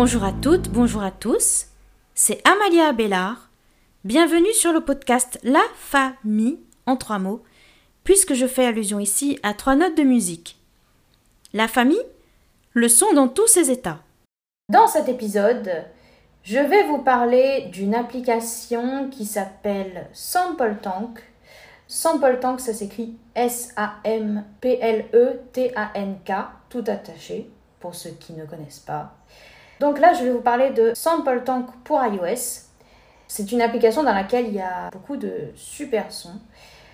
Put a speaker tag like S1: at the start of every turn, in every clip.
S1: Bonjour à toutes, bonjour à tous. C'est Amalia Abélard. Bienvenue sur le podcast La Famille en trois mots, puisque je fais allusion ici à trois notes de musique. La famille, le son dans tous ses états. Dans cet épisode, je vais vous parler d'une application qui s'appelle Sample Tank. Sample Tank, ça s'écrit S-A-M-P-L-E-T-A-N-K, tout attaché, pour ceux qui ne connaissent pas. Donc là, je vais vous parler de Sample Tank pour iOS. C'est une application dans laquelle il y a beaucoup de super sons.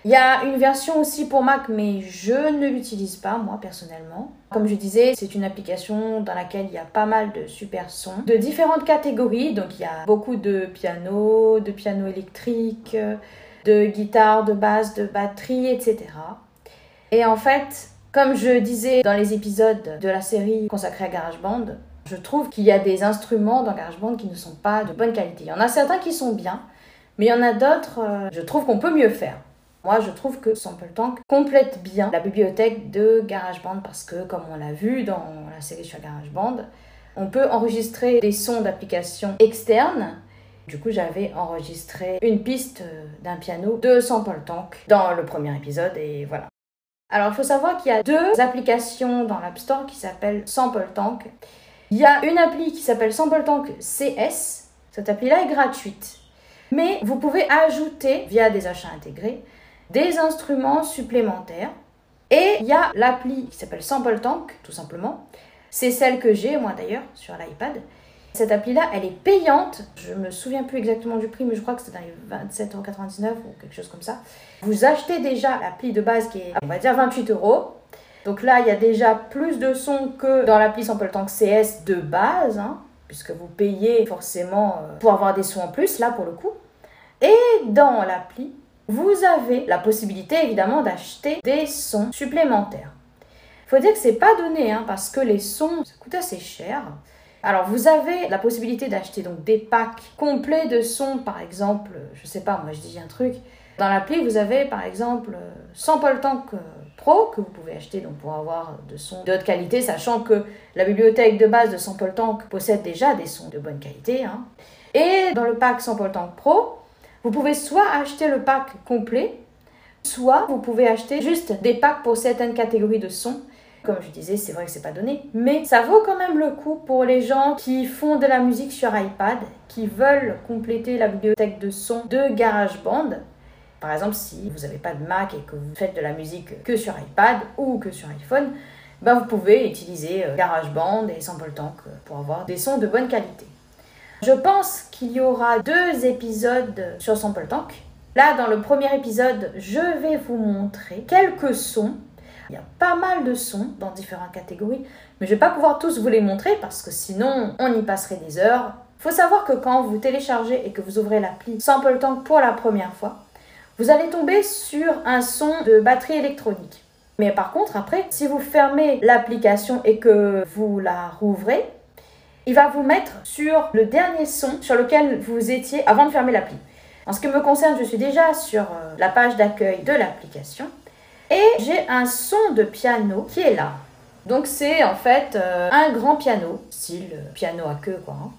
S1: Il y a une version aussi pour Mac, mais je ne l'utilise pas, moi, personnellement. Comme je disais, c'est une application dans laquelle il y a pas mal de super sons, de différentes catégories. Donc, il y a beaucoup de piano, de piano électrique, de guitare, de basse, de batterie, etc. Et en fait, comme je disais dans les épisodes de la série consacrée à GarageBand, je trouve qu'il y a des instruments dans GarageBand qui ne sont pas de bonne qualité. Il y en a certains qui sont bien, mais il y en a d'autres, euh, je trouve qu'on peut mieux faire. Moi, je trouve que Sample Tank complète bien la bibliothèque de GarageBand parce que, comme on l'a vu dans la série sur GarageBand, on peut enregistrer des sons d'applications externes. Du coup, j'avais enregistré une piste euh, d'un piano de Sample Tank dans le premier épisode et voilà. Alors, il faut savoir qu'il y a deux applications dans l'App Store qui s'appellent Sample Tank. Il y a une appli qui s'appelle SampleTank CS. Cette appli-là est gratuite. Mais vous pouvez ajouter, via des achats intégrés, des instruments supplémentaires. Et il y a l'appli qui s'appelle SampleTank, tout simplement. C'est celle que j'ai, moi d'ailleurs, sur l'iPad. Cette appli-là, elle est payante. Je me souviens plus exactement du prix, mais je crois que c'est dans les 27,99€ ou quelque chose comme ça. Vous achetez déjà l'appli de base qui est, on va dire, 28 euros. Donc là, il y a déjà plus de sons que dans l'appli Sample Tank CS de base, hein, puisque vous payez forcément euh, pour avoir des sons en plus, là pour le coup. Et dans l'appli, vous avez la possibilité évidemment d'acheter des sons supplémentaires. Il faut dire que c'est pas donné, hein, parce que les sons, ça coûte assez cher. Alors vous avez la possibilité d'acheter donc des packs complets de sons, par exemple, je sais pas, moi je dis un truc. Dans l'appli, vous avez par exemple Sample Tank euh, Pro que vous pouvez acheter donc pour avoir de sons de haute qualité, sachant que la bibliothèque de base de Sample Tank possède déjà des sons de bonne qualité. Hein. Et dans le pack Sample Tank Pro, vous pouvez soit acheter le pack complet, soit vous pouvez acheter juste des packs pour certaines catégories de sons. Comme je disais, c'est vrai que c'est pas donné, mais ça vaut quand même le coup pour les gens qui font de la musique sur iPad, qui veulent compléter la bibliothèque de sons de GarageBand par exemple, si vous n'avez pas de Mac et que vous faites de la musique que sur iPad ou que sur iPhone, ben vous pouvez utiliser euh, GarageBand et SampleTank euh, pour avoir des sons de bonne qualité. Je pense qu'il y aura deux épisodes sur SampleTank. Là, dans le premier épisode, je vais vous montrer quelques sons. Il y a pas mal de sons dans différentes catégories, mais je ne vais pas pouvoir tous vous les montrer parce que sinon on y passerait des heures. Il faut savoir que quand vous téléchargez et que vous ouvrez l'appli SampleTank pour la première fois, vous allez tomber sur un son de batterie électronique. Mais par contre, après, si vous fermez l'application et que vous la rouvrez, il va vous mettre sur le dernier son sur lequel vous étiez avant de fermer l'appli. En ce qui me concerne, je suis déjà sur euh, la page d'accueil de l'application et j'ai un son de piano qui est là. Donc c'est en fait euh, un grand piano, style euh, piano à queue quoi. Hein.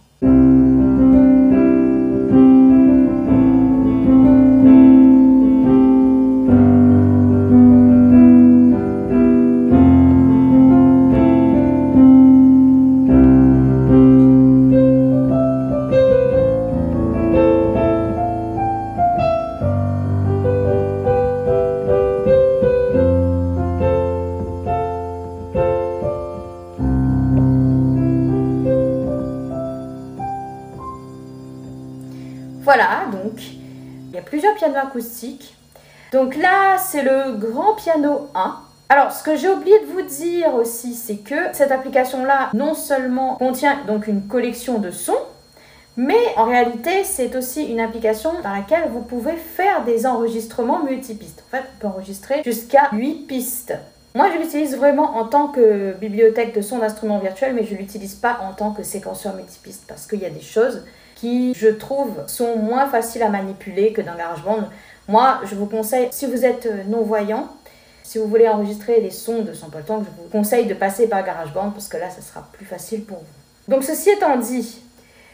S1: Donc là, c'est le grand piano 1. Alors, ce que j'ai oublié de vous dire aussi, c'est que cette application-là, non seulement contient donc une collection de sons, mais en réalité, c'est aussi une application dans laquelle vous pouvez faire des enregistrements multipistes. En fait, on peut enregistrer jusqu'à 8 pistes. Moi, je l'utilise vraiment en tant que bibliothèque de sons d'instruments virtuels, mais je ne l'utilise pas en tant que séquenceur multipiste parce qu'il y a des choses je trouve, sont moins faciles à manipuler que dans GarageBand. Moi, je vous conseille, si vous êtes non-voyant, si vous voulez enregistrer les sons de son Tank, je vous conseille de passer par GarageBand parce que là, ça sera plus facile pour vous. Donc ceci étant dit,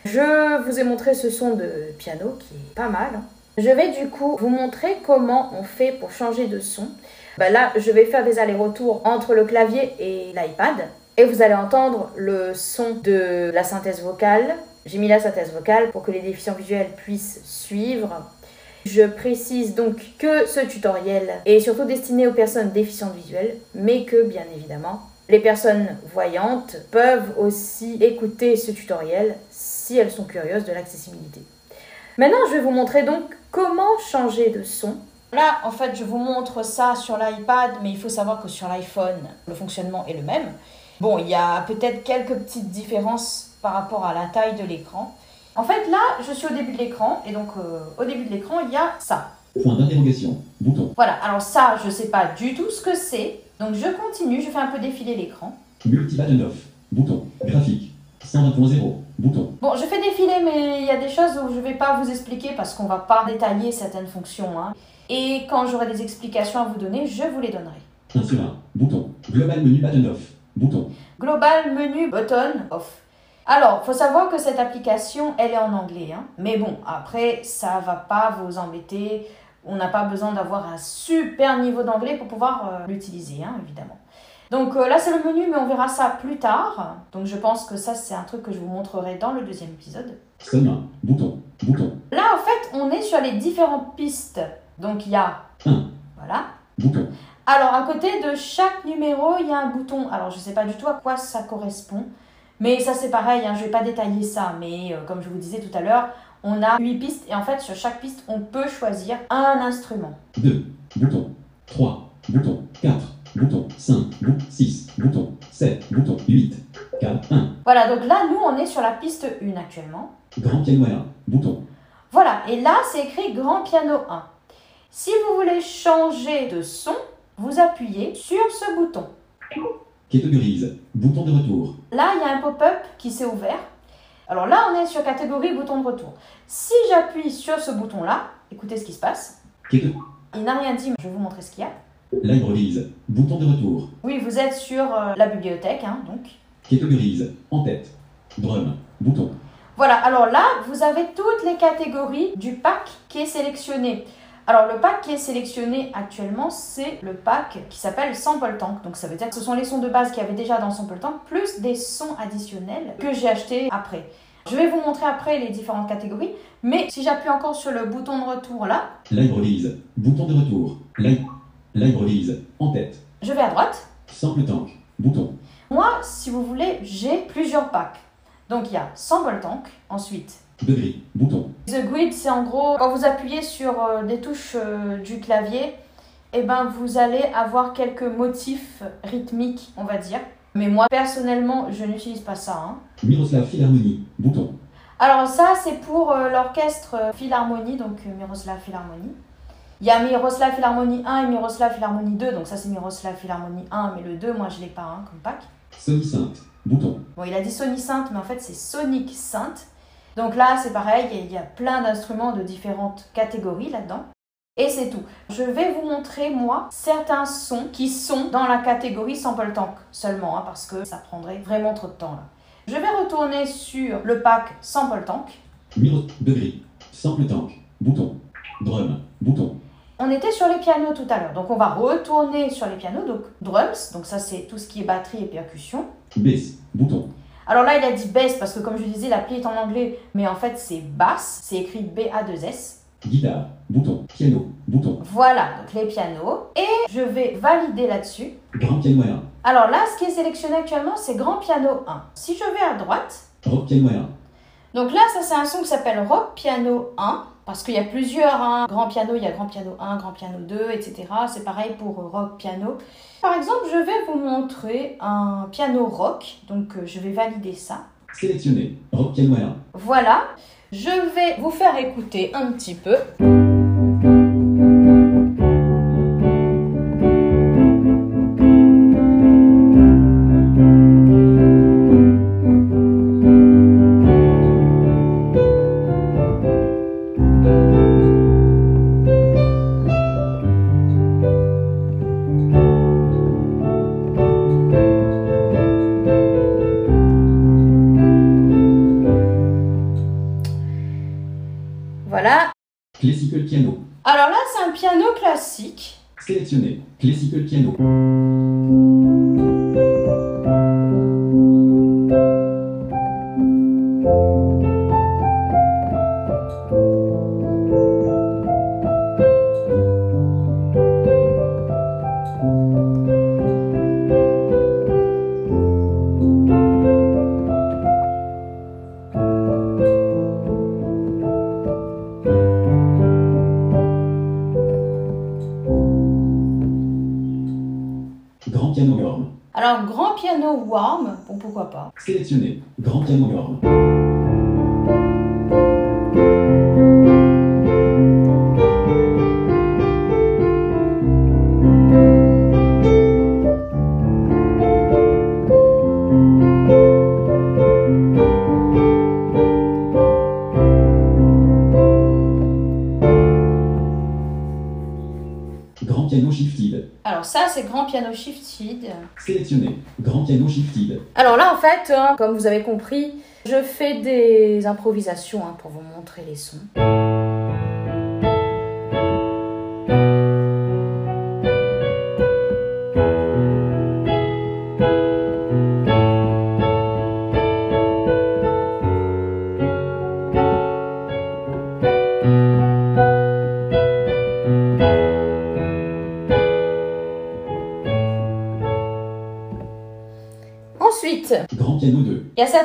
S1: je vous ai montré ce son de piano qui est pas mal. hein. Je vais du coup vous montrer comment on fait pour changer de son. Bah là, je vais faire des allers-retours entre le clavier et l'iPad. Et vous allez entendre le son de la synthèse vocale. J'ai mis la synthèse vocale pour que les déficients visuels puissent suivre. Je précise donc que ce tutoriel est surtout destiné aux personnes déficientes visuelles, mais que bien évidemment, les personnes voyantes peuvent aussi écouter ce tutoriel si elles sont curieuses de l'accessibilité. Maintenant, je vais vous montrer donc comment changer de son. Là, en fait, je vous montre ça sur l'iPad, mais il faut savoir que sur l'iPhone, le fonctionnement est le même. Bon, il y a peut-être quelques petites différences par rapport à la taille de l'écran. En fait, là, je suis au début de l'écran, et donc euh, au début de l'écran, il y a ça.
S2: Point d'interrogation. Bouton.
S1: Voilà, alors ça, je sais pas du tout ce que c'est. Donc je continue, je fais un peu défiler l'écran.
S2: Multi-button off. Bouton. Graphique. 120.0 Bouton.
S1: Bon, je fais défiler, mais il y a des choses où je vais pas vous expliquer parce qu'on va pas détailler certaines fonctions. hein. Et quand j'aurai des explications à vous donner, je vous les donnerai.
S2: 1 sur 1. Bouton. Global menu button off. Bouton.
S1: Global menu button off. Alors, faut savoir que cette application, elle est en anglais. hein. Mais bon, après, ça va pas vous embêter. On n'a pas besoin d'avoir un super niveau d'anglais pour pouvoir euh, l'utiliser, hein, évidemment. Donc euh, là, c'est le menu, mais on verra ça plus tard. Donc je pense que ça, c'est un truc que je vous montrerai dans le deuxième épisode.
S2: 1. Bouton. Bouton.
S1: Là, en fait, on est sur les différentes pistes. Donc il y a...
S2: 1.
S1: Voilà.
S2: Bouton.
S1: Alors, à côté de chaque numéro, il y a un bouton. Alors, je ne sais pas du tout à quoi ça correspond. Mais ça, c'est pareil, hein, je ne vais pas détailler ça. Mais euh, comme je vous disais tout à l'heure, on a 8 pistes. Et en fait, sur chaque piste, on peut choisir un instrument.
S2: 2. Bouton. 3. Bouton. 4. Bouton. 5. Bouton. 6. Bouton. 7. Bouton. 8. 4. 1.
S1: Voilà, donc là, nous, on est sur la piste 1 actuellement.
S2: Grand piano R. Bouton.
S1: Voilà, et là, c'est écrit Grand Piano 1. Si vous voulez changer de son, vous appuyez sur ce bouton.
S2: Catégorise. Bouton de retour.
S1: Là, il y a un pop-up qui s'est ouvert. Alors là, on est sur catégorie bouton de retour. Si j'appuie sur ce bouton-là, écoutez ce qui se passe. Il n'a rien dit, mais je vais vous montrer ce qu'il y a.
S2: Libraries. Bouton de retour.
S1: Oui, vous êtes sur euh, la bibliothèque, hein, donc.
S2: Catégorise. En tête. Drum. Bouton.
S1: Voilà, alors là, vous avez toutes les catégories du pack qui est sélectionné. Alors le pack qui est sélectionné actuellement, c'est le pack qui s'appelle Sample Tank. Donc ça veut dire que ce sont les sons de base qu'il y avait déjà dans Sample Tank, plus des sons additionnels que j'ai achetés après. Je vais vous montrer après les différentes catégories, mais si j'appuie encore sur le bouton de retour là,
S2: Libraries. Bouton de retour. Li- Libraries. En tête.
S1: je vais à droite.
S2: Sample tank. Bouton.
S1: Moi, si vous voulez, j'ai plusieurs packs. Donc il y a Sample Tank, ensuite
S2: Degré. Bouton.
S1: The Grid, c'est en gros quand vous appuyez sur euh, des touches euh, du clavier, et ben vous allez avoir quelques motifs rythmiques, on va dire. Mais moi personnellement, je n'utilise pas ça. hein.
S2: Miroslav Philharmonie. Bouton.
S1: Alors ça, c'est pour euh, l'orchestre Philharmonie, donc Miroslav Philharmonie. Il y a Miroslav Philharmonie 1 et Miroslav Philharmonie 2, donc ça c'est Miroslav Philharmonie 1, mais le 2, moi je l'ai pas hein, comme pack.
S2: Sony Synth. Bouton.
S1: Bon, il a dit Sony Synth, mais en fait c'est Sonic Synth. Donc là, c'est pareil, il y a plein d'instruments de différentes catégories là-dedans. Et c'est tout. Je vais vous montrer, moi, certains sons qui sont dans la catégorie Sample Tank seulement, hein, parce que ça prendrait vraiment trop de temps là. Je vais retourner sur le pack Sample Tank.
S2: Miro. Degré. Sample tank. Bouton. Drum. Bouton.
S1: On était sur les pianos tout à l'heure, donc on va retourner sur les pianos, donc drums, donc ça c'est tout ce qui est batterie et percussion.
S2: Bass. Bouton.
S1: Alors là, il a dit bass parce que comme je disais, l'appli est en anglais, mais en fait c'est basse, c'est écrit B-A-2-S.
S2: Guitare. Bouton. Piano. Bouton.
S1: Voilà, donc les pianos. Et je vais valider là-dessus.
S2: Grand piano R.
S1: Alors là, ce qui est sélectionné actuellement, c'est grand piano 1. Si je vais à droite,
S2: Rock piano R.
S1: donc là, ça c'est un son qui s'appelle rock piano 1. Parce qu'il y a plusieurs hein. grand piano, il y a grand piano 1, grand piano 2, etc. C'est pareil pour rock piano. Par exemple, je vais vous montrer un piano rock. Donc euh, je vais valider ça.
S2: Sélectionné. Rock piano R.
S1: Voilà. Je vais vous faire écouter un petit peu. Alors ça, c'est grand piano shifted.
S2: Sélectionné. Grand piano shifted.
S1: Alors là, en fait, hein, comme vous avez compris, je fais des improvisations hein, pour vous montrer les sons.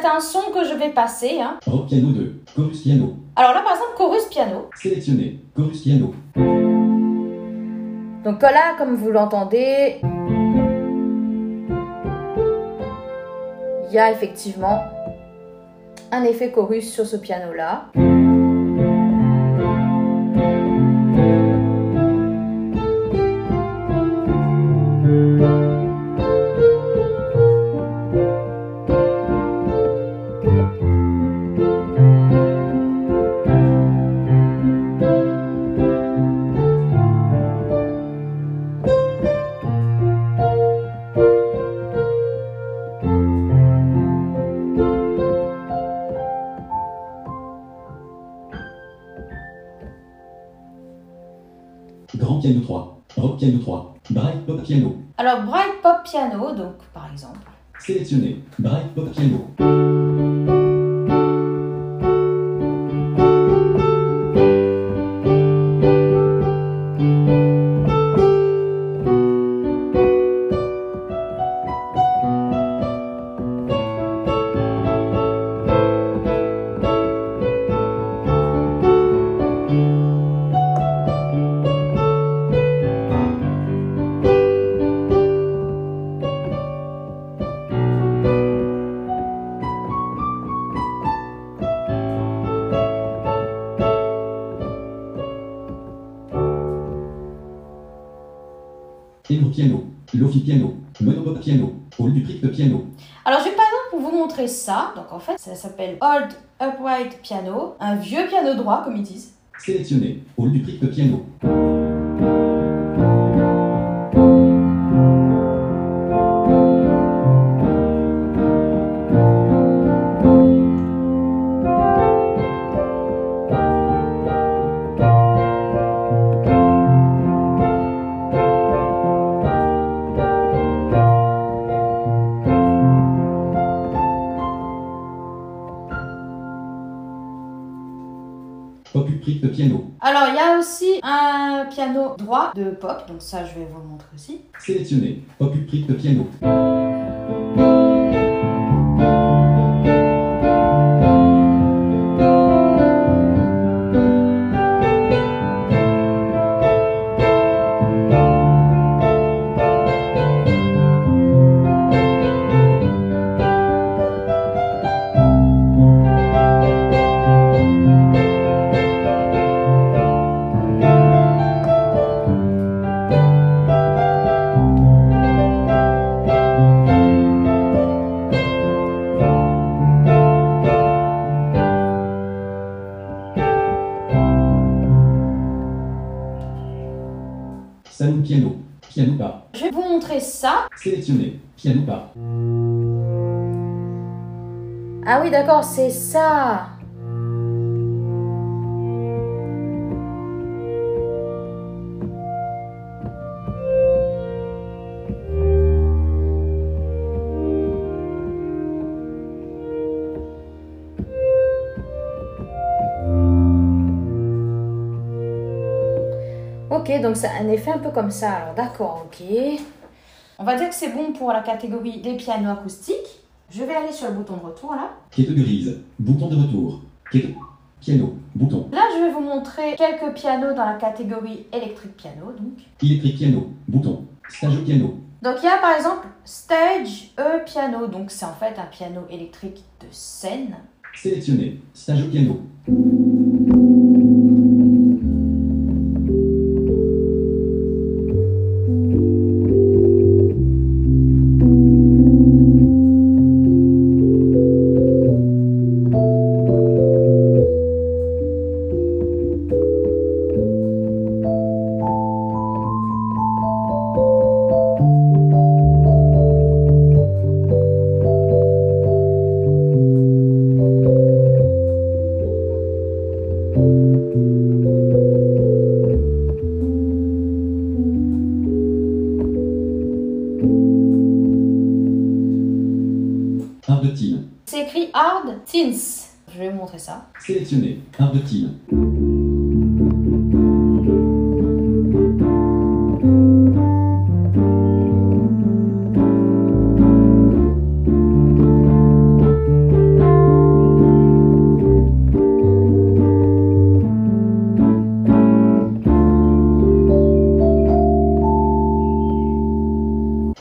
S2: 2.
S1: il y a certains sons que je vais passer. hein.
S2: Rock piano 2. Chorus piano.
S1: Alors là, par exemple, chorus piano.
S2: Sélectionné. Chorus piano.
S1: Donc là, comme vous l'entendez, il y a effectivement un effet chorus sur ce piano-là. Alors, bright pop piano, donc par exemple.
S2: Sélectionné. Bright pop piano.
S1: Donc en fait, ça s'appelle Old Upright Piano, un vieux piano droit, comme ils disent.
S2: Sélectionné. Hall du piano.
S1: de Pop, donc ça je vais vous le montrer aussi.
S2: Sélectionnez Pop de piano. sélectionné, piano par.
S1: Ah oui, d'accord, c'est ça. Ok, donc ça a un effet un peu comme ça. Alors d'accord, ok. On va dire que c'est bon pour la catégorie des pianos acoustiques. Je vais aller sur le bouton de retour là.
S2: Catégorise. Bouton de retour. Caté- Piano. Bouton.
S1: Là, je vais vous montrer quelques pianos dans la catégorie électrique piano. Donc,
S2: Électrique piano. Bouton. Stage au piano.
S1: donc il y a par exemple Stage E piano. Donc c'est en fait un piano électrique de scène.
S2: Sélectionné. Stage au piano.
S1: Je vais vous montrer ça.
S2: Sélectionné. Art de team.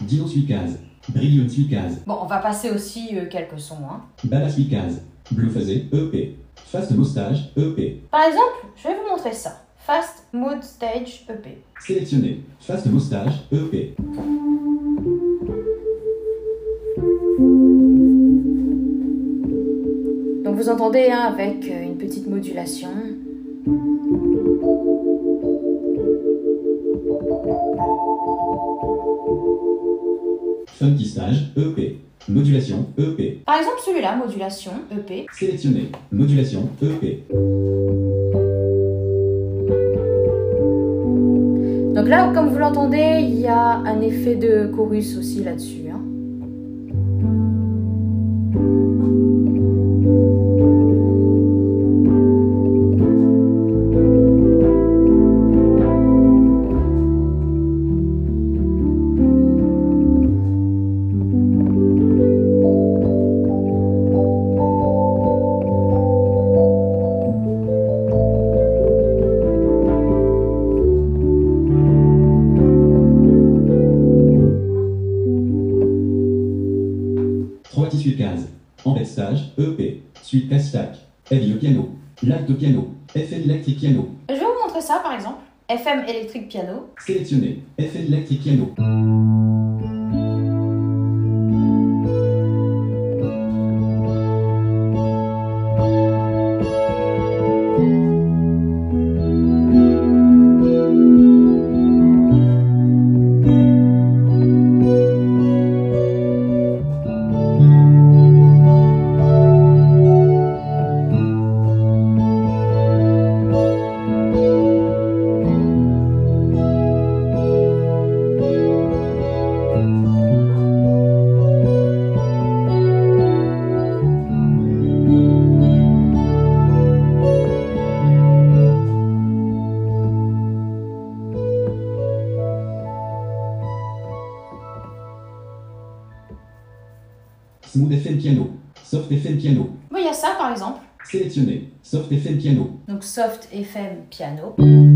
S2: Dino Suicaz. Brilliant Suicaz.
S1: Bon, on va passer aussi euh, quelques sons. hein.
S2: Bala. EP. Fast Moustache. EP.
S1: Par exemple, je vais vous montrer ça. Fast Mood Stage EP.
S2: Sélectionné. Fast Moustache. EP.
S1: Donc vous entendez hein, avec euh, une petite modulation.
S2: Funky Stage. EP. Modulation. EP.
S1: Par exemple celui-là, modulation EP.
S2: Sélectionné. Modulation. EP.
S1: Donc là, comme vous l'entendez, il y a un effet de chorus aussi là-dessus. Par exemple. FM électrique piano.
S2: Sélectionné. FM électrique piano. FM piano.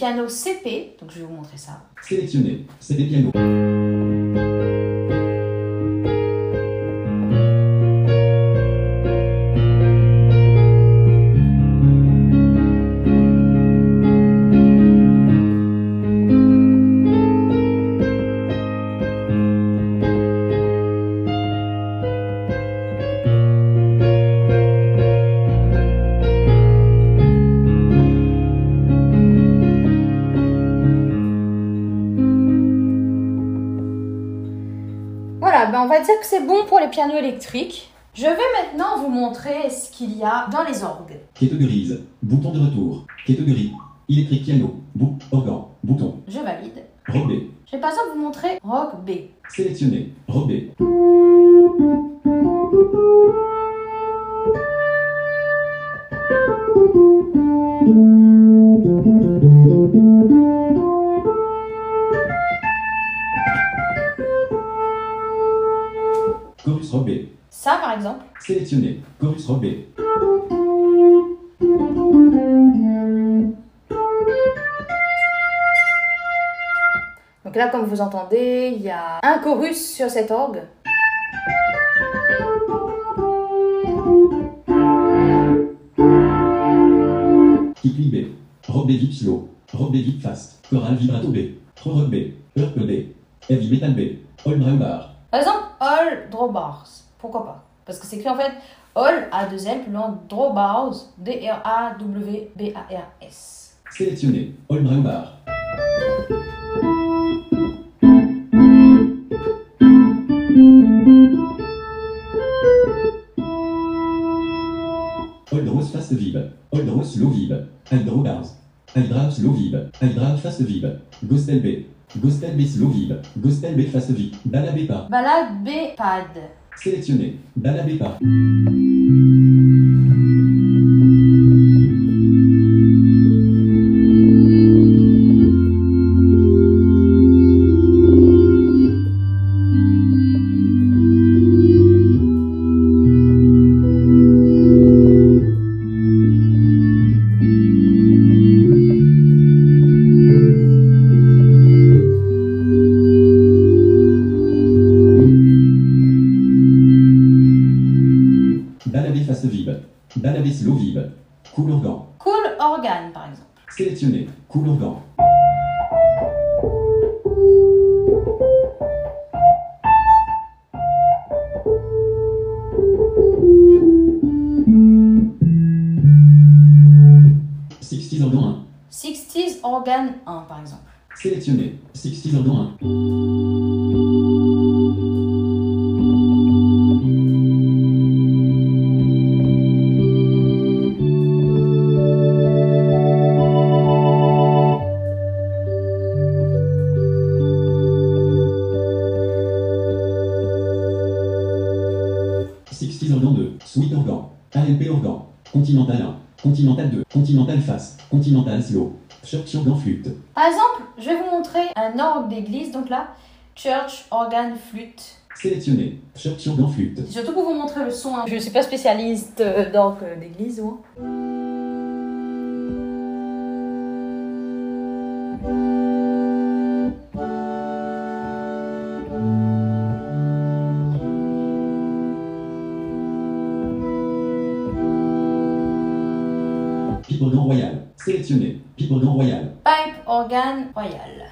S2: Piano
S1: CP. Donc je vais vous montrer ça.
S2: Sélectionné. CD piano.
S1: va pianos électriques. Je vais maintenant vous montrer ce qu'il y a dans les orgues.
S2: Catégorise. Bouton de retour. Catégorie. Électrique piano. Bou. Organ. Bouton.
S1: Je valide.
S2: Robe B.
S1: Je vais par exemple vous montrer Rock B.
S2: Sélectionné. Robe B. Chorus B.
S1: Ça par exemple.
S2: Sélectionné. Chorus Robe B.
S1: Donc là, comme vous entendez, il y a un chorus sur cet orgue.
S2: Kickly B. Slow. Robe B vip fast. Choral vibrato B. Rock B. Urp B. Heavy metal B. All brown bar.
S1: Par exemple, all drawbars. Pourquoi pas? Parce que c'est écrit en fait all A 2 L plus loin drawbars D R A W B A R S.
S2: Sélectionné. All brown bar. All draws fast vib. All draws slow vib. All draw bars. Slow vib. All draw fast vib. Ghostel B. Ghostel B slow vib. Ghostel B fast vib. Bala B pas.
S1: Balade B pad.
S2: Sélectionné. Bala church organ flûte. Sélectionné. Church organ flûte.
S1: C'est surtout pour vous montrer le son. hein. Je ne suis pas spécialiste euh, d'orgue d'église. Moi.
S2: Pipe organ royal. Sélectionné. Pipe organ royal.
S1: Pipe organ royal.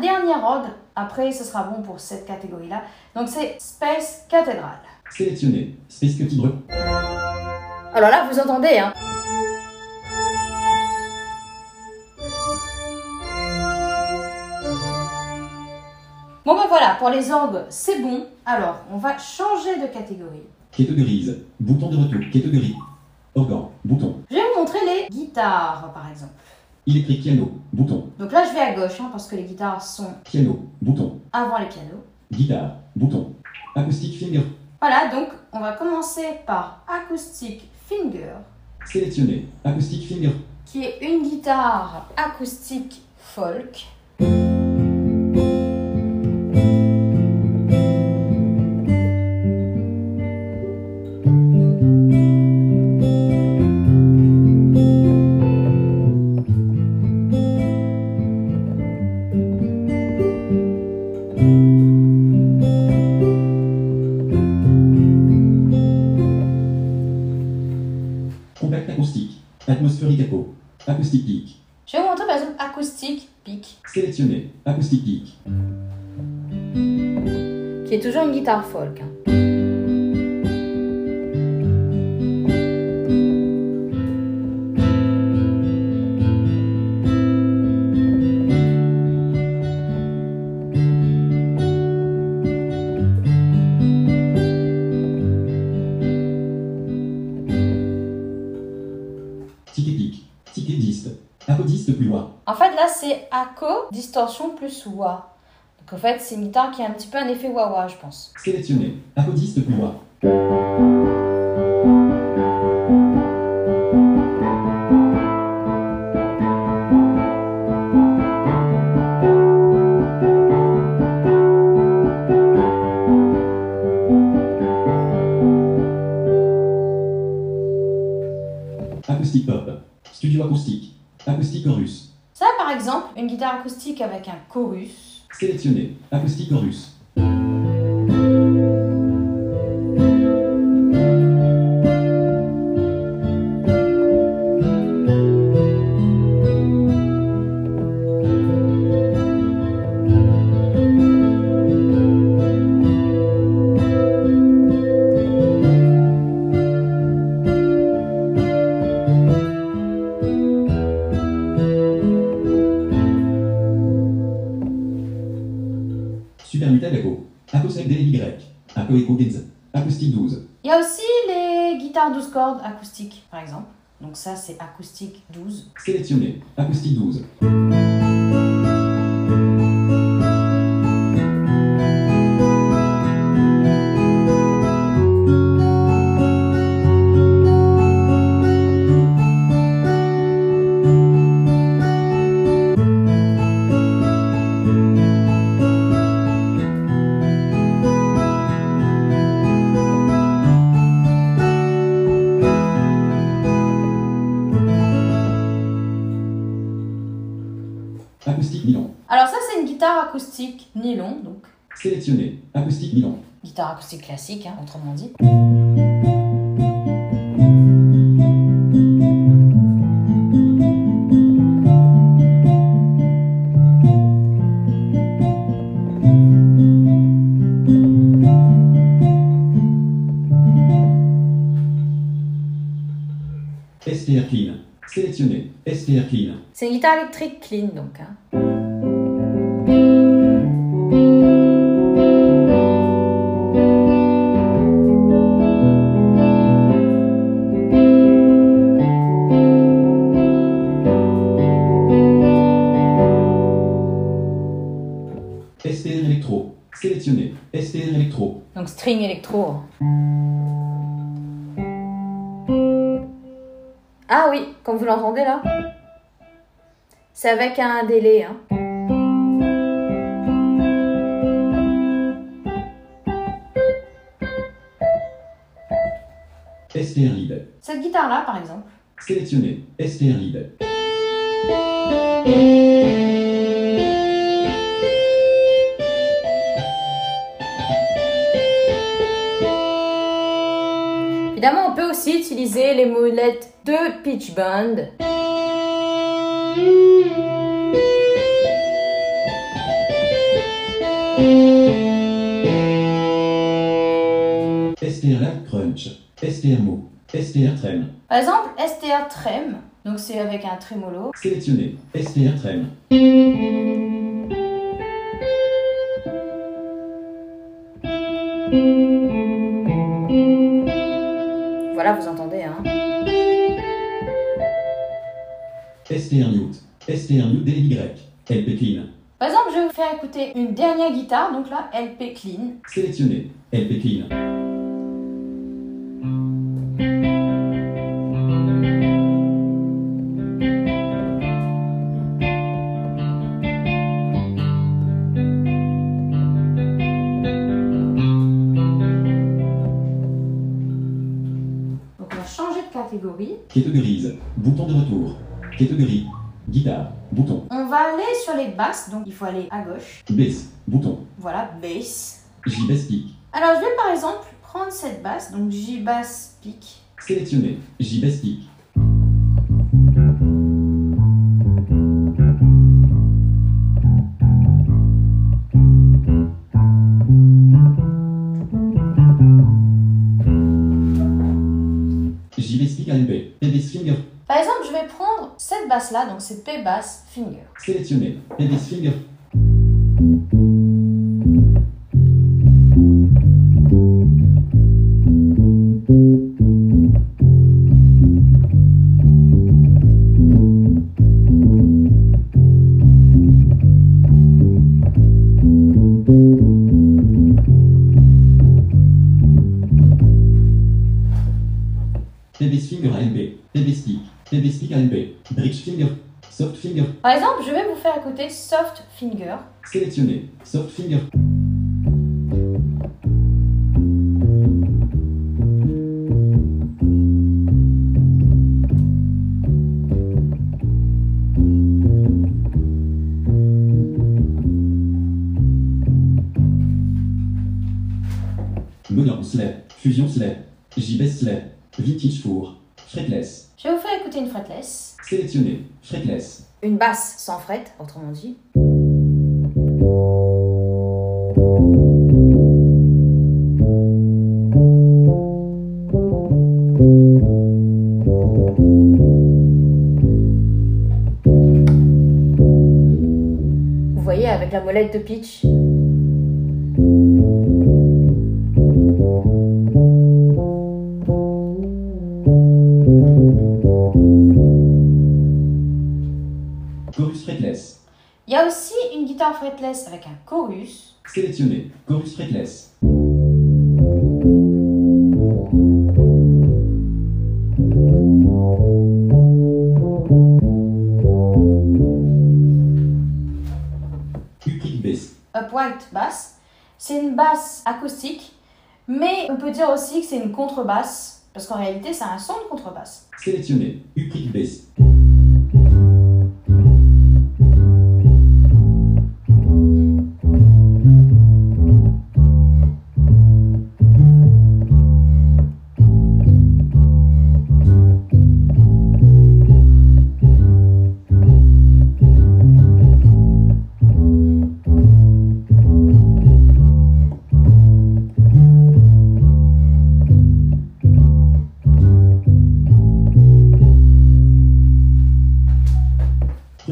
S1: Dernier orgue. Après, ce sera bon pour cette catégorie-là. Donc c'est Space Cathedral.
S2: Sélectionné. Space Tibre.
S1: Alors là, vous entendez, hein Bon ben voilà, pour les orgues, c'est bon. Alors, on va changer de catégorie.
S2: Catégorise. Bouton de retour. Catégorie. Organ. Bouton.
S1: Je vais vous montrer les guitares, par exemple.
S2: Électrique piano. Bouton.
S1: Donc là, je vais à gauche, hein, parce que les guitares sont
S2: Piano. Bouton.
S1: avant les pianos.
S2: Guitare. Bouton. Acoustic finger.
S1: Voilà, donc on va commencer par Acoustic Finger,
S2: Sélectionné. Acoustic finger.
S1: qui est une guitare acoustique folk. Folk. hein.
S2: Ticket pic. Ticket diste. Apodiste plus loin.
S1: En fait, là, c'est ACO, distorsion plus wah. En fait, c'est une guitare qui a un petit peu un effet wah-wah, je pense.
S2: Sélectionné. Apodiste plus loin. Acoustique pop. Studio acoustique. Acoustique chorus.
S1: Ça, par exemple, une guitare acoustique avec un chorus.
S2: Sélectionné. Acoustique chorus.
S1: Selecione guitare acoustique nylon, donc
S2: Sélectionné. Acoustique nylon.
S1: guitare acoustique classique, hein, autrement dit.
S2: STR clean. Sélectionné. STR clean.
S1: C'est une guitare électrique clean, donc. hein. String électro. Ah oui, comme vous l'entendez là. C'est avec un délai. Hein. Cette guitare là, par exemple.
S2: Sélectionné. STR
S1: Évidemment, on peut aussi utiliser les molettes de pitch bend.
S2: STR crunch. STR mou. STR trem.
S1: Par exemple, STR trem, donc c'est avec un trémolo.
S2: Sélectionné. STR trem.
S1: Guitare, donc là, LP clean.
S2: Sélectionné. LP clean.
S1: Donc on va changer de catégorie.
S2: Catégorise. Bouton de retour. Catégorie. Guitare. Bouton.
S1: On va aller sur les basses, donc il faut aller à gauche.
S2: Bass. Bouton.
S1: Voilà, bass.
S2: J bass pic.
S1: Alors je vais par exemple prendre cette basse, donc J bass pic.
S2: Sélectionner J bass pic.
S1: Par exemple, je vais prendre cette basse là, donc c'est P
S2: bass finger. Sélectionner P bass finger. Soft finger. Sélectionné. Soft Finger. Monocle Slap. Fusion Slap. JB Slap. Vintage Four. Fretless.
S1: Je vais vous faire écouter une fretless.
S2: Sélectionné. Fretless.
S1: Une basse sans fret, autrement dit. Vous voyez avec la molette de pitch. Guitare fretless avec un chorus.
S2: Sélectionné. Chorus Fretless. Upright Bass.
S1: C'est une basse acoustique, mais on peut dire aussi que c'est une contrebasse, parce qu'en réalité, c'est un son de contrebasse.
S2: Sélectionné. Upright Bass.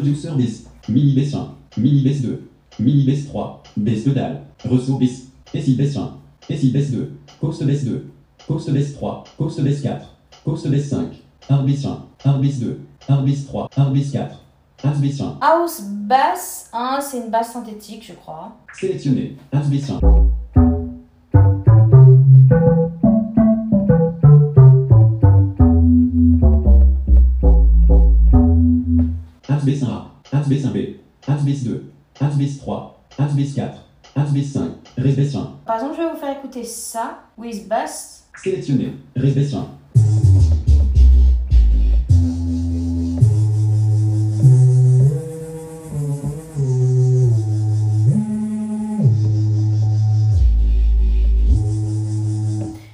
S2: Producer Bass. Mini Bass 1. Mini Bass 2. Mini Bass 3. Bass pedal. Ressaut Bass. Acid Bass 1. Acid Bass 2. Coast Bass 2. Coast Bass 3. Coast Bass 4. Coast Bass 5. Hard Bass 1. Hard Bass 2. Hard Bass 3. Hard Bass 4. Hard Bass 1.
S1: House bass 1, c'est une basse synthétique, je crois.
S2: Sélectionné. Hard Bass 1. 2. Hard Bass 3. Hard Bass 4. Hard Bass 5. Res Bass 1.
S1: Par exemple, je vais vous faire écouter ça, with bass.
S2: Sélectionné. Res Bass 1.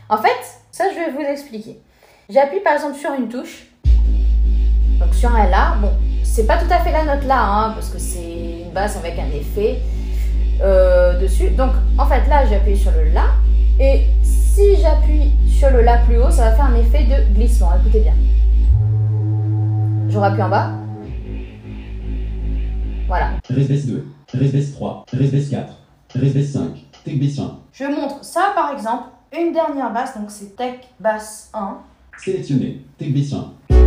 S1: En fait, ça, je vais vous expliquer. J'appuie par exemple sur une touche, donc sur un La. Bon, c'est pas tout à fait la note La, hein, parce que c'est basse avec un effet euh, dessus. Donc, en fait, là, j'appuie sur le La, et si j'appuie sur le La plus haut, ça va faire un effet de glissement. Écoutez bien. Je rappuie en bas. Voilà.
S2: Res Bass 2. Res Bass 3. Res Bass 4. Res Bass 5. Tech Bass 1.
S1: Je montre ça par exemple, une dernière basse, donc c'est Tech Bass 1.
S2: Sélectionné. Tech Bass 1.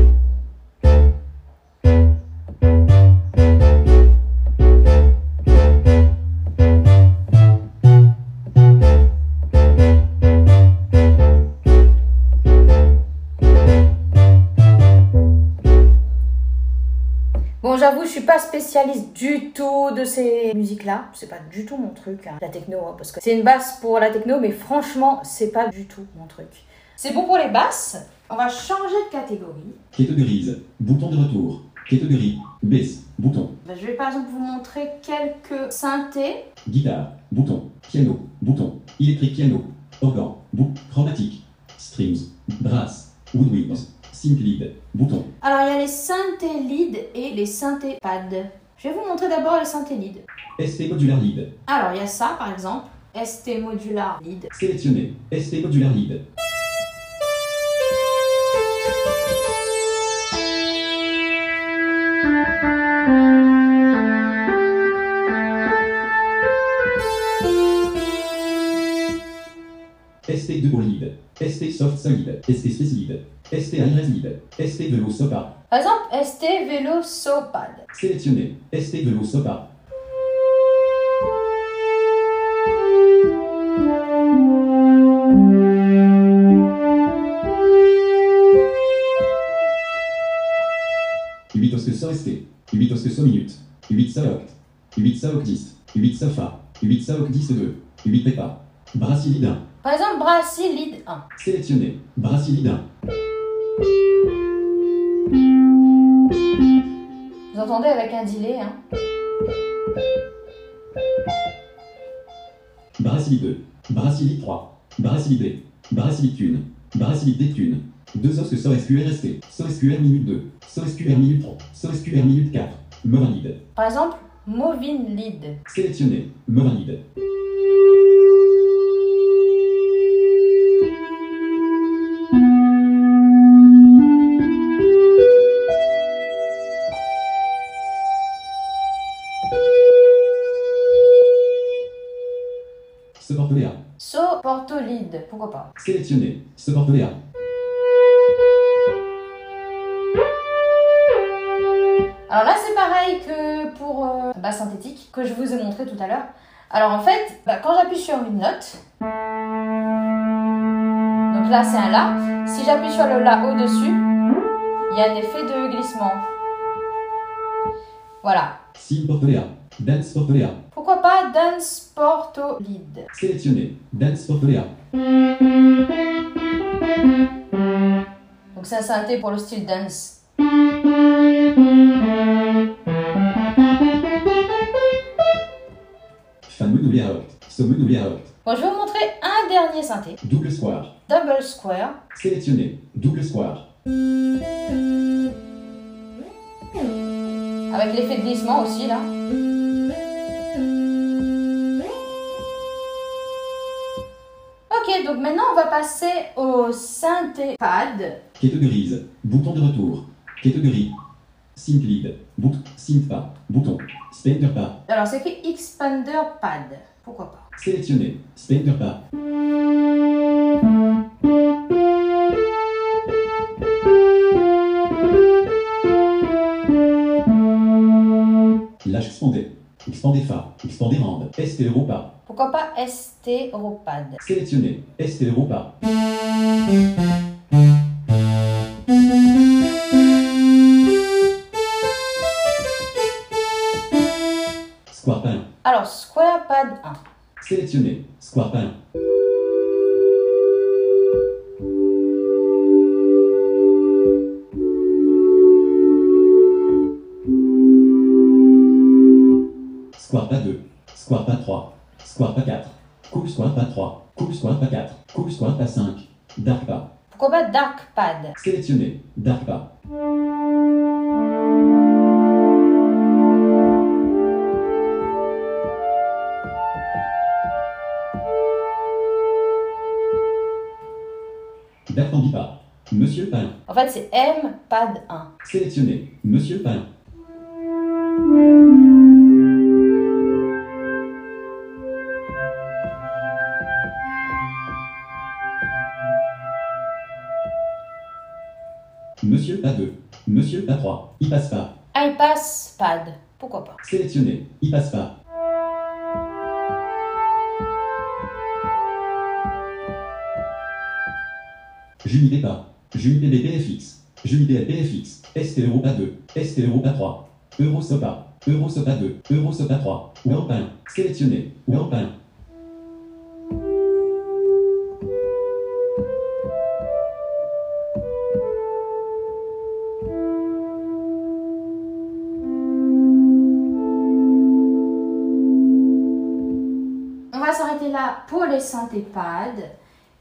S1: J'avoue, je suis pas spécialiste du tout de ces musiques-là. C'est pas du tout mon truc, hein, la techno, hein, parce que c'est une basse pour la techno, mais franchement, c'est pas du tout mon truc. C'est bon pour les basses. On va changer de catégorie.
S2: Catégorise. Bouton de retour. Catégorie. Bass. Bouton.
S1: Ben, je vais par exemple vous montrer quelques synthés.
S2: Guitare. Bouton. Piano. Bouton. Électrique piano. Organ. Bouc. Chromatique. Strings. Brass. Woodwinds. Synth lead. Bouton.
S1: Alors, il y a les synthés lead et les synthés pad. Je vais vous montrer d'abord les synthés lead.
S2: ST modular lead.
S1: Alors, il y a ça par exemple, ST modular lead.
S2: Sélectionné. ST modular lead. Solide, ST spécide, ST aéréside, ST vélo sopa.
S1: Par exemple, ST vélo sopad.
S2: Sélectionné, ST vélo sopa. Huit so ST, 8 so minute, 8 so oct, 8 so octiste, 8 so fa, 8 so octiste 2, 8 pépa. Bracilide 1.
S1: Par exemple, Bracilide 1.
S2: Sélectionné, Bracilide 1.
S1: Vous entendez avec un delay, hein.
S2: Bracilide 2, Bracilide 3, Bracilide, Bracilide 1, Bracilide 1, 2 os que SQR ST, so SQR minute 2, so SQR minute 3, so SQR minute 4, Movinide.
S1: Par exemple, Movin Lead.
S2: Sélectionné,
S1: Pourquoi pas
S2: Sélectionné, se porte Léa.
S1: Alors là, c'est pareil que pour euh, basse synthétique, que je vous ai montré tout à l'heure. Alors en fait, bah, quand j'appuie sur une note, donc là c'est un La, si j'appuie sur le La au-dessus, il y a un effet de glissement. Voilà.
S2: Sim porte. Dance porte
S1: Dance Porto Lead
S2: Sélectionné, Dance porte Léa.
S1: Donc c'est un synthé pour le style dance. Bon, je vais vous montrer un dernier synthé.
S2: Double square.
S1: Double Square.
S2: Sélectionné, double square.
S1: Avec l'effet de glissement aussi là. Ok, donc maintenant on va passer au synthé pad.
S2: Quête grise. Bouton de retour. Quête gris. Synth lead. Bouton. Synth pas. Bouton. Spender pas.
S1: Alors c'est écrit Expander pad. Pourquoi pas?
S2: Sélectionné. Spender pas. Expandé fa. Expandé rande. ST Europa.
S1: Pourquoi pas ST Europad
S2: Sélectionné. ST Europa. Square pain.
S1: Alors Square Pad 1.
S2: Sélectionné. Square pain. Square pas 2. Square pas 3. Square pas 4. Cool square pas 3. Cool square pas 4. Cool square pas 5. Dark pas.
S1: Pourquoi pas Dark Pad?
S2: Sélectionné. Dark pas. Pas. Monsieur Pain.
S1: En fait c'est M Pad 1.
S2: Sélectionné. Monsieur Pain. Sélectionner la 3. Il passe pas.
S1: iPass Pad. Pourquoi pas
S2: Sélectionner. Il passe pas. Juni pas. Juni PBPFX. Juni PFX. ST Europa 2. ST Europa 3. Eurosopa. Eurosopa 2. Eurosopa 3. Europe 1.
S1: Sélectionner. Europe 1. Là pour les synthés pad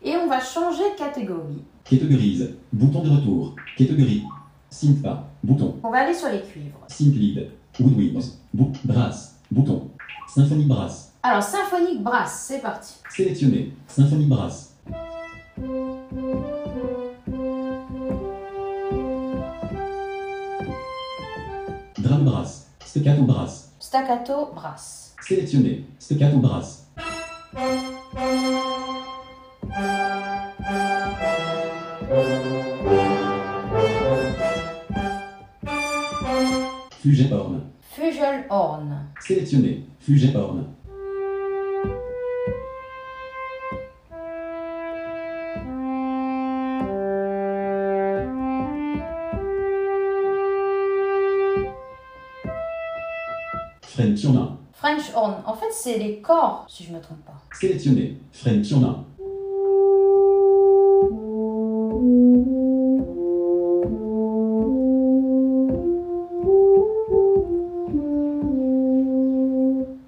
S1: et on va changer de catégorie.
S2: Quête grise. Bouton de retour. Synth pas. Bouton.
S1: On va aller sur les cuivres.
S2: Synth lead. Woodwinds. Bou brasse. Bouton. Symphonie brasse.
S1: Alors symphonique brass, c'est parti.
S2: Sélectionné. Symphonie brasse. Drum brasse. Staccato brasse.
S1: Staccato brass.
S2: Sélectionné. Staccato brasse. Fugelhorn.
S1: Fugelhorn.
S2: Sélectionné. Fugelhorn. French horn.
S1: French horn. En fait, c'est les corps, si je ne me trompe pas.
S2: Sélectionné. French Urnin.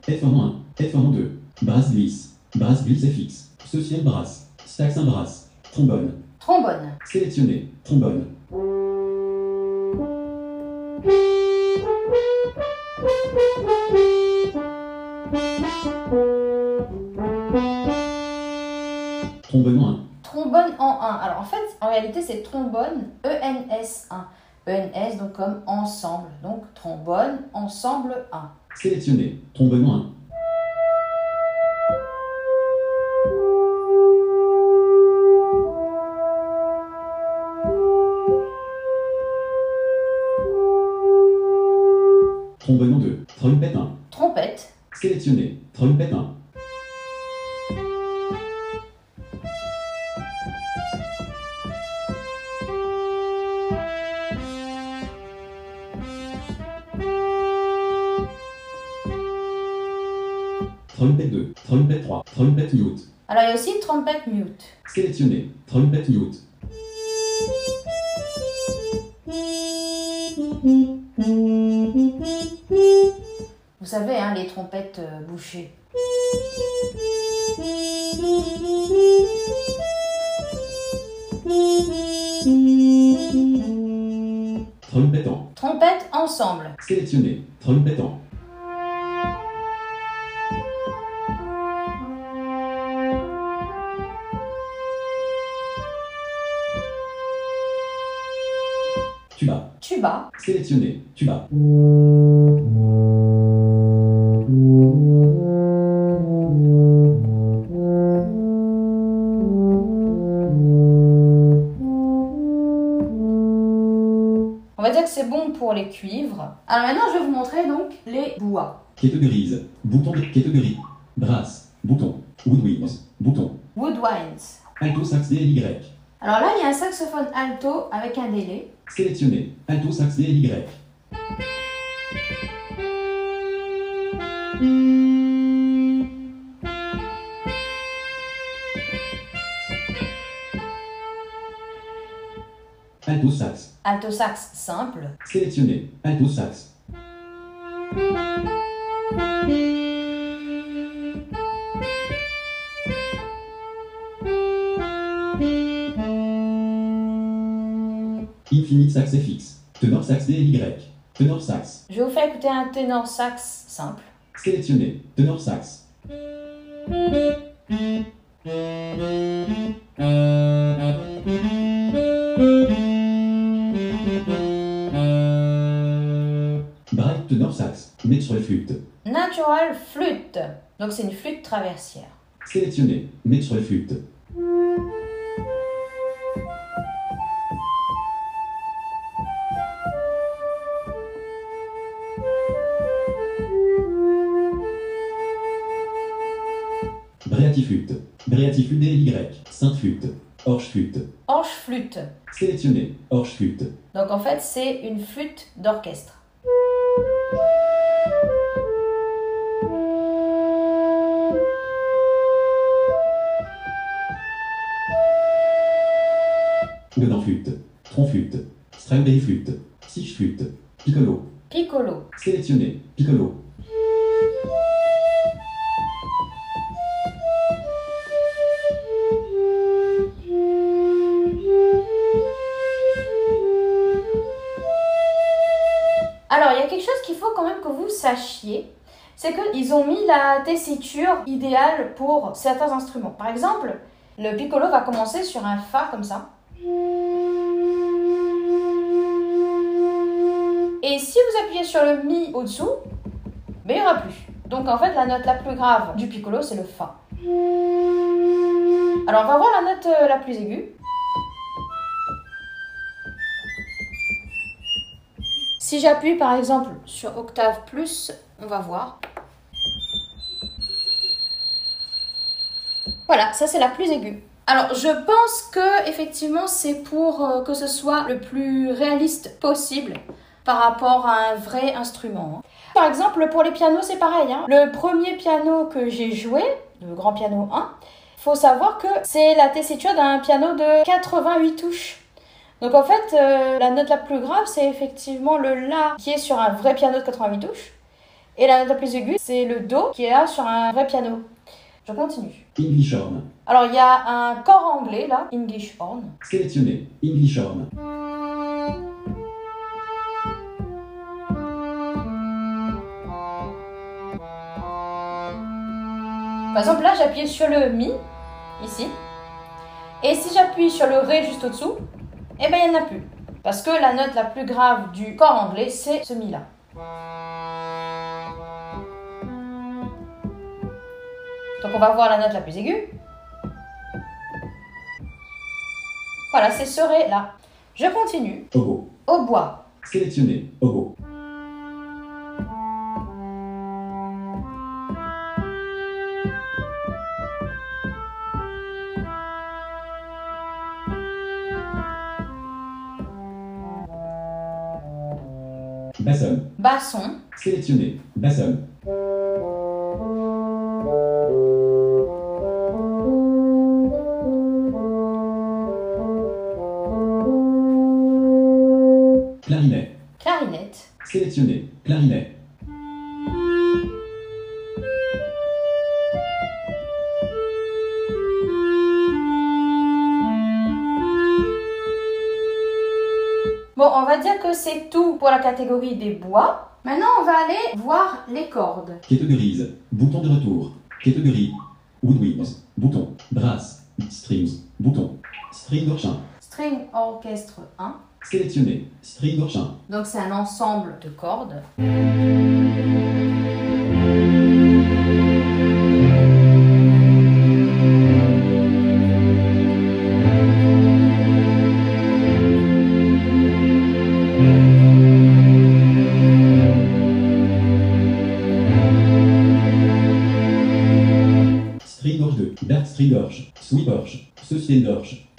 S2: F1-1, F1-2, brasse glisse, brasse glisse FX, social brasse, saxin brasse, trombone.
S1: Trombone.
S2: Sélectionné.
S1: Comme ensemble. Donc trombone, ensemble 1.
S2: Sélectionné. Trombone 1. Trombone 2. Trompette 1.
S1: Trompette.
S2: Sélectionné. Trompette 1. Trompette 2. Trompette 3. Trompette mute.
S1: Alors il y a aussi trompette mute.
S2: Sélectionné. Trompette mute.
S1: Vous savez, hein, les trompettes euh, bouchées.
S2: Trompette en.
S1: Trompette ensemble.
S2: Sélectionné. Trompette en.
S1: Les cuivres. Alors maintenant, je vais vous montrer donc les bois.
S2: Catégorise. Bouton de catégorie. Brasse. Bouton. Woodwinds. Bouton.
S1: Woodwinds.
S2: Alto sax DLY.
S1: Alors là, il y a un saxophone alto avec un délai.
S2: Sélectionné. Alto sax DLY. Alto sax.
S1: Alto sax simple.
S2: Sélectionné. Alto sax. Infinite sax FX. Tenor sax DLY. Tenor sax.
S1: Je vais vous faire écouter un ténor sax simple.
S2: Sélectionné. Tenor sax. Sax. Natural flûte.
S1: Natural flûte. Donc c'est une flûte traversière.
S2: Sélectionné. Natural flûte. Bréatiflûte. Bréatiflûte DLY. Sainte flûte. Orge flûte.
S1: Orge flûte.
S2: Sélectionné. Orge flûte.
S1: Donc en fait, c'est une flûte d'orchestre.
S2: Dedans flûte. Tronc flûte. Strawberry flûte. Sige flûte. Piccolo.
S1: Piccolo.
S2: Sélectionné. Piccolo.
S1: Alors, il y a quelque chose qu'il faut quand même que vous sachiez. C'est qu'ils ont mis la tessiture idéale pour certains instruments. Par exemple, le piccolo va commencer sur un Fa comme ça. Appuyez sur le Mi au-dessous, ben, il n'y aura plus. Donc en fait, la note la plus grave du piccolo, c'est le Fa. Alors on va voir la note euh, la plus aiguë. Si j'appuie par exemple sur octave plus, on va voir. Voilà, ça c'est la plus aiguë. Alors, je pense que effectivement, c'est pour euh, que ce soit le plus réaliste possible par rapport à un vrai instrument. hein. Par exemple, pour les pianos, c'est pareil. hein. Le premier piano que j'ai joué, le grand piano 1, faut savoir que c'est la tessiture d'un piano de 88 touches. Donc en fait, euh, la note la plus grave, c'est effectivement le La qui est sur un vrai piano de 88 touches. Et la note la plus aiguë, c'est le Do qui est là sur un vrai piano. Je continue.
S2: English horn.
S1: Alors il y a un corps anglais là, English horn.
S2: Sélectionné. English horn.
S1: Par exemple là, j'appuie sur le Mi, ici. Et si j'appuie sur le Ré juste au-dessous, eh ben il n'y en a plus. Parce que la note la plus grave du corps anglais, c'est ce Mi là. Donc on va voir la note la plus aiguë. Voilà, c'est ce Ré là. Je continue.
S2: Obo.
S1: Au bois.
S2: Sélectionné. Obo. Basson.
S1: Basson.
S2: Sélectionné. Basson. Clarinet.
S1: Clarinette.
S2: Sélectionné. Clarinet.
S1: C'est tout pour la catégorie des bois. Maintenant, on va aller voir les cordes.
S2: Catégorise. Bouton de retour. Catégorie. Woodwinds. Bouton. Brass. Strings. Bouton. String orchin.
S1: String orchestre 1.
S2: Sélectionné. String orchin.
S1: Donc c'est un ensemble de cordes.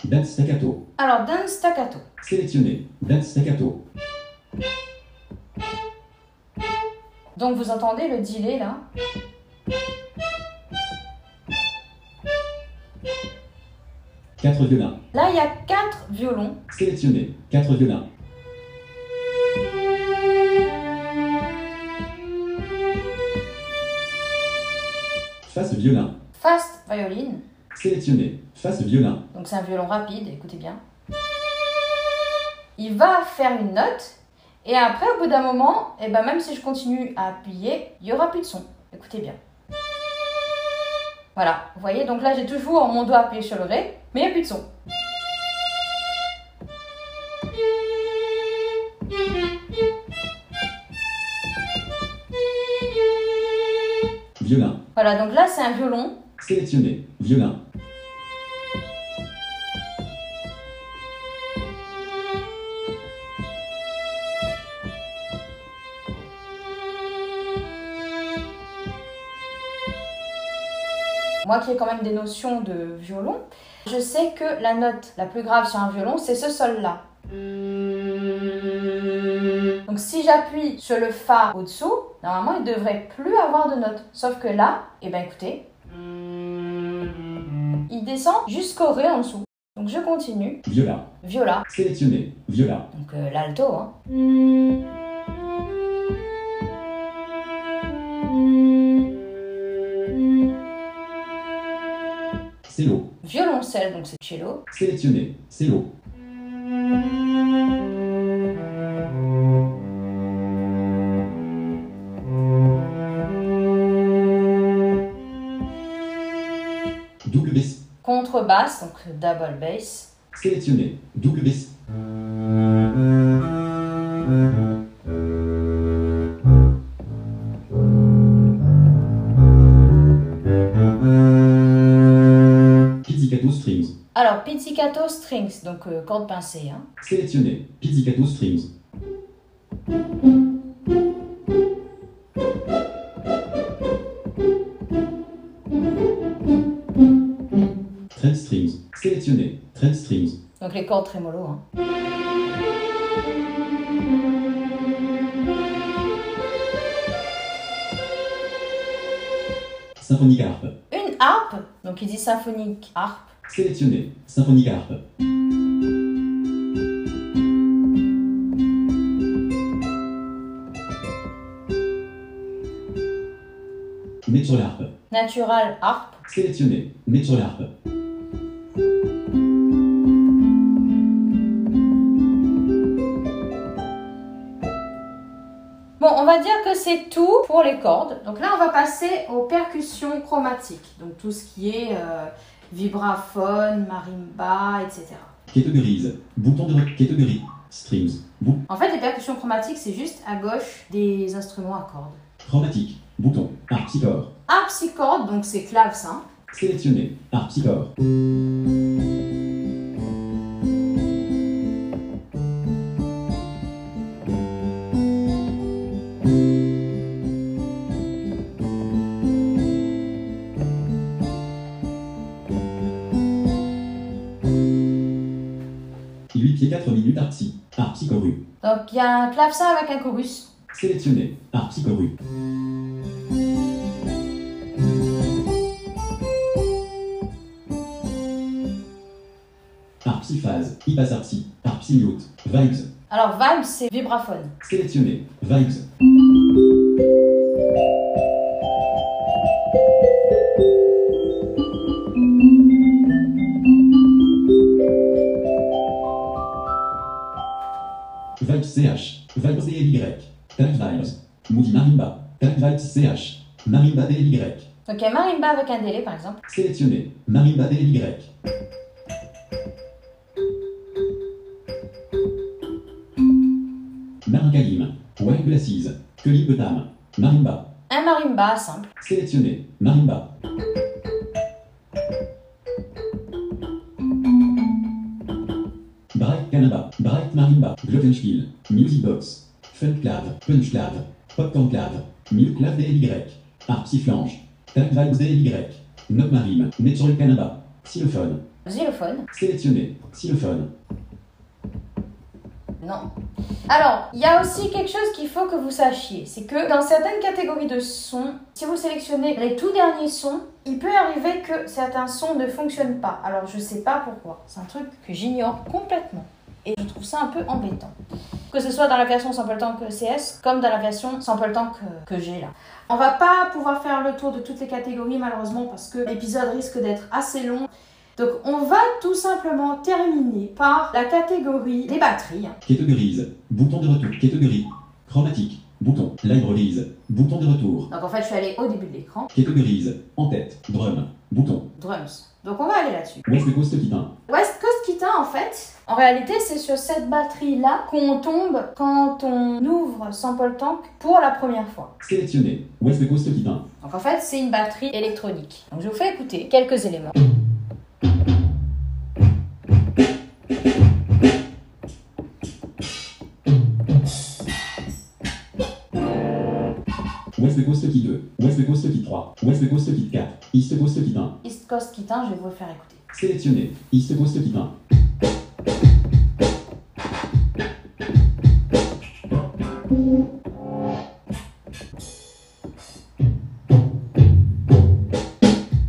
S2: Dance staccato.
S1: Alors, d'un staccato.
S2: Sélectionné. Dance staccato.
S1: Donc vous entendez le delay là?
S2: Quatre violins.
S1: Là, il y a quatre violons.
S2: Sélectionné. Quatre violins. Face violin.
S1: Fast violin.
S2: Sélectionné. Face violin.
S1: Donc c'est un violon rapide, écoutez bien. Il va faire une note. Et après, au bout d'un moment, et ben même si je continue à appuyer, il n'y aura plus de son. Écoutez bien. Voilà, vous voyez, donc là j'ai toujours mon doigt appuyé sur le Ré, mais il n'y a plus de son.
S2: Violin.
S1: Voilà, donc là c'est un violon.
S2: Sélectionné. Violin.
S1: Moi qui ai quand même des notions de violon, je sais que la note la plus grave sur un violon, c'est ce sol-là. Donc si j'appuie sur le Fa au-dessous, normalement il devrait plus avoir de note. Sauf que là, eh ben écoutez, il descend jusqu'au Ré en dessous. Donc je continue.
S2: Viola.
S1: Viola,
S2: Sélectionné. Viola.
S1: donc euh, l'alto. Hein.
S2: Cello.
S1: Violoncelle, donc c'est cello.
S2: Sélectionné. Cello. Double bass.
S1: Contrebasse, donc double bass.
S2: Sélectionné. Double bass. Pizzicato strings,
S1: donc euh, corde pincée. Hein.
S2: Sélectionné. Pizzicato strings. Trend strings. Sélectionné. Trend strings.
S1: Donc les cordes trémolo. Hein.
S2: Symphonique harpe.
S1: Une harpe, donc il dit symphonique harpe.
S2: Sélectionné. Symphonique harpe. Mettre sur l'harpe.
S1: Natural harpe.
S2: Sur l'harpe.
S1: Bon, on va dire que c'est tout pour les cordes. Donc là, on va passer aux percussions chromatiques. Donc tout ce qui est euh, vibraphone, marimba, etc.
S2: Bouton de. Strings.
S1: En fait, les percussions chromatiques, c'est juste à gauche des instruments à cordes.
S2: chromatique. Bouton. Harpsichord.
S1: Harpsichord, donc c'est clavecin.
S2: Sélectionné. Harpsichord.
S1: Donc il y a un clavecin avec un chorus.
S2: Sélectionné. Harpsichorus. Harpsiphase. Hypasarpsi. Harpsimute. Vibes.
S1: Alors vibes, c'est vibraphone.
S2: Sélectionné. Vibes. Vibes Marimba DLY.
S1: A marimba avec un délai, par exemple.
S2: Sélectionné. Marimba DLY. Marincalim. Wild Glasses. Kelim Betam. Marimba.
S1: Un marimba simple.
S2: Sélectionné. Marimba. Bright Canaba. Bright Marimba. Glockenspiel. Music Box. Fun Clav. Punch Clav. Popcorn Clav. Milk Clav DLY. Harpsiflange. Tag Vibes DLY. Note Marim. Natural Canaba. Xylophone.
S1: Xylophone.
S2: Sélectionné. Xylophone.
S1: Non. Alors, il y a aussi quelque chose qu'il faut que vous sachiez, c'est que dans certaines catégories de sons, si vous sélectionnez les tout derniers sons, il peut arriver que certains sons ne fonctionnent pas. Alors, je sais pas pourquoi. C'est un truc que j'ignore complètement. Et je trouve ça un peu embêtant. Que ce soit dans la version Sample Tank CS, comme dans la version Sample Tank que, j'ai là. On va pas pouvoir faire le tour de toutes les catégories malheureusement parce que l'épisode risque d'être assez long. Donc on va tout simplement terminer par la catégorie des batteries.
S2: Catégorise. Bouton de retour. Catégorie. Chromatique. Bouton. Live release. Bouton de retour.
S1: Donc en fait je suis allée au début de l'écran.
S2: Catégorise. En tête. Drum. Bouton.
S1: Drums. Donc on va aller là-dessus.
S2: West Coast Titan.
S1: West Coast Guitar en fait, en réalité c'est sur cette batterie là qu'on tombe quand on ouvre Sample Tank pour la première fois.
S2: Sélectionné. West Coast Titan.
S1: Donc en fait c'est une batterie électronique. Donc je vous fais écouter quelques éléments.
S2: Ouest-Gousse-Kit4. East-Gousse-Kit1. East Coast
S1: Kitin, je vais vous le faire écouter.
S2: Sélectionné. East-Gousse-Kit1.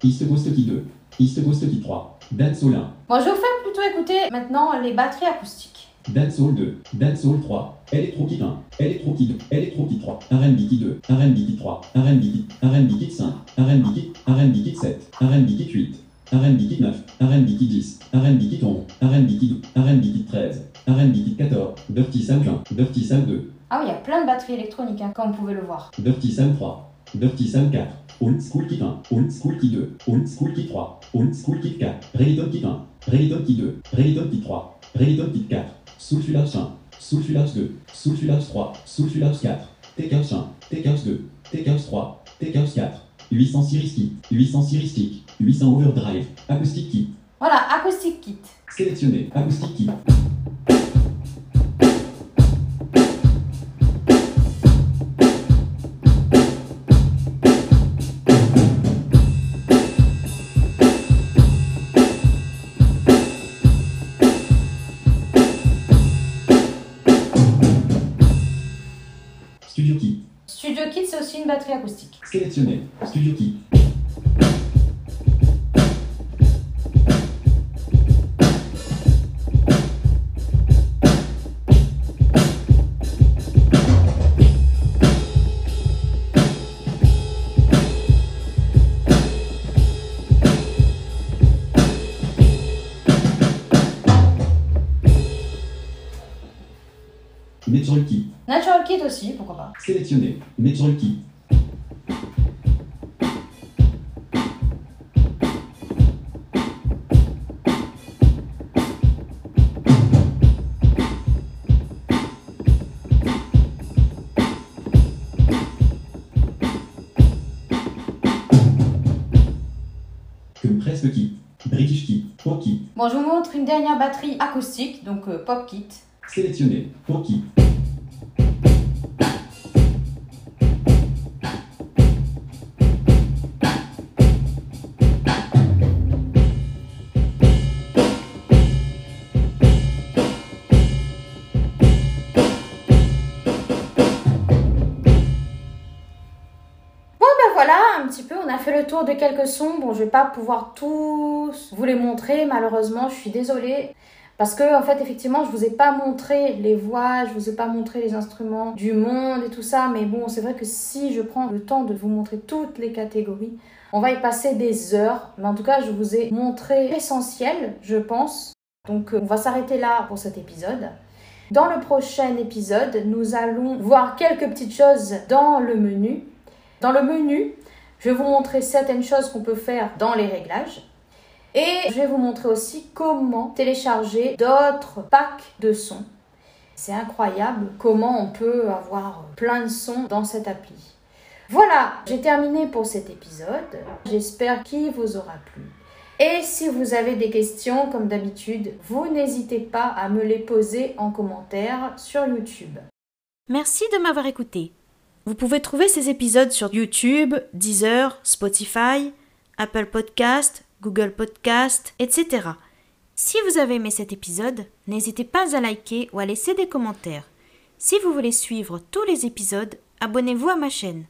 S2: East-Gousse-Kit2. East-Gousse-Kit3. Date Solin.
S1: Bon, je vais vous faire plutôt écouter maintenant les batteries acoustiques.
S2: Dancehall 2. Dancehall 3. Electro Kit 1. Electro Kit 2. Electro Kit 3. R&B Kit 2. R&B Kit 3. R&B Kit. R&B Kit 5. R&B Kit. R&B Kit 7. R&B Kit 8. R&B Kit 9. R&B Kit 10. R&B Kit 11. R&B 12. R&B Kit 13. R&B Kit 14. Dirty Sound 1. Dirty Sound 2.
S1: Ah oui, il y a plein de batteries électroniques, hein, comme vous pouvez le voir.
S2: Dirty Sound 3. Dirty Sound 4. Old School Kit 1. Old School Kit 2. Old School Kit 3. Old School Kit 4. Reggaeton Kit 1. Reggaeton Kit 2. Reggaeton Kit 3. Reggaeton Kit 4. Sulfulage 1. Sulfulage 2. Sulfulage 3. Sulfulage 4. Takers 1. Takers 2. Takers 3. Takers 4. 800 Series Kit. 800 Series Stick. 800 Overdrive. Acoustic Kit.
S1: Voilà, Acoustic Kit.
S2: Sélectionné. Acoustic Kit. Kit. Natural Kit.
S1: Natural Kit aussi, pourquoi pas.
S2: Sélectionné. Natural Kit.
S1: Je vous montre une dernière batterie acoustique, donc euh, Pop Kit.
S2: Sélectionné.
S1: Quelques sons. Bon, je vais pas pouvoir tous vous les montrer, malheureusement, je suis désolée. Parce que, en fait, effectivement, je vous ai pas montré les voix, je vous ai pas montré les instruments du monde et tout ça. Mais bon, c'est vrai que si je prends le temps de vous montrer toutes les catégories, on va y passer des heures. Mais en tout cas, je vous ai montré l'essentiel, je pense. Donc, euh, on va s'arrêter là pour cet épisode. Dans le prochain épisode, nous allons voir quelques petites choses dans le menu. Dans le menu, je vais vous montrer certaines choses qu'on peut faire dans les réglages. Et je vais vous montrer aussi comment télécharger d'autres packs de sons. C'est incroyable comment on peut avoir plein de sons dans cette appli. Voilà, j'ai terminé pour cet épisode. J'espère qu'il vous aura plu. Et si vous avez des questions, comme d'habitude, vous n'hésitez pas à me les poser en commentaire sur YouTube.
S3: Merci de m'avoir écouté. Vous pouvez trouver ces épisodes sur YouTube, Deezer, Spotify, Apple Podcast, Google Podcast, etc. Si vous avez aimé cet épisode, n'hésitez pas à liker ou à laisser des commentaires. Si vous voulez suivre tous les épisodes, abonnez-vous à ma chaîne.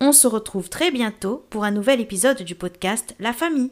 S3: On se retrouve très bientôt pour un nouvel épisode du podcast La Famille.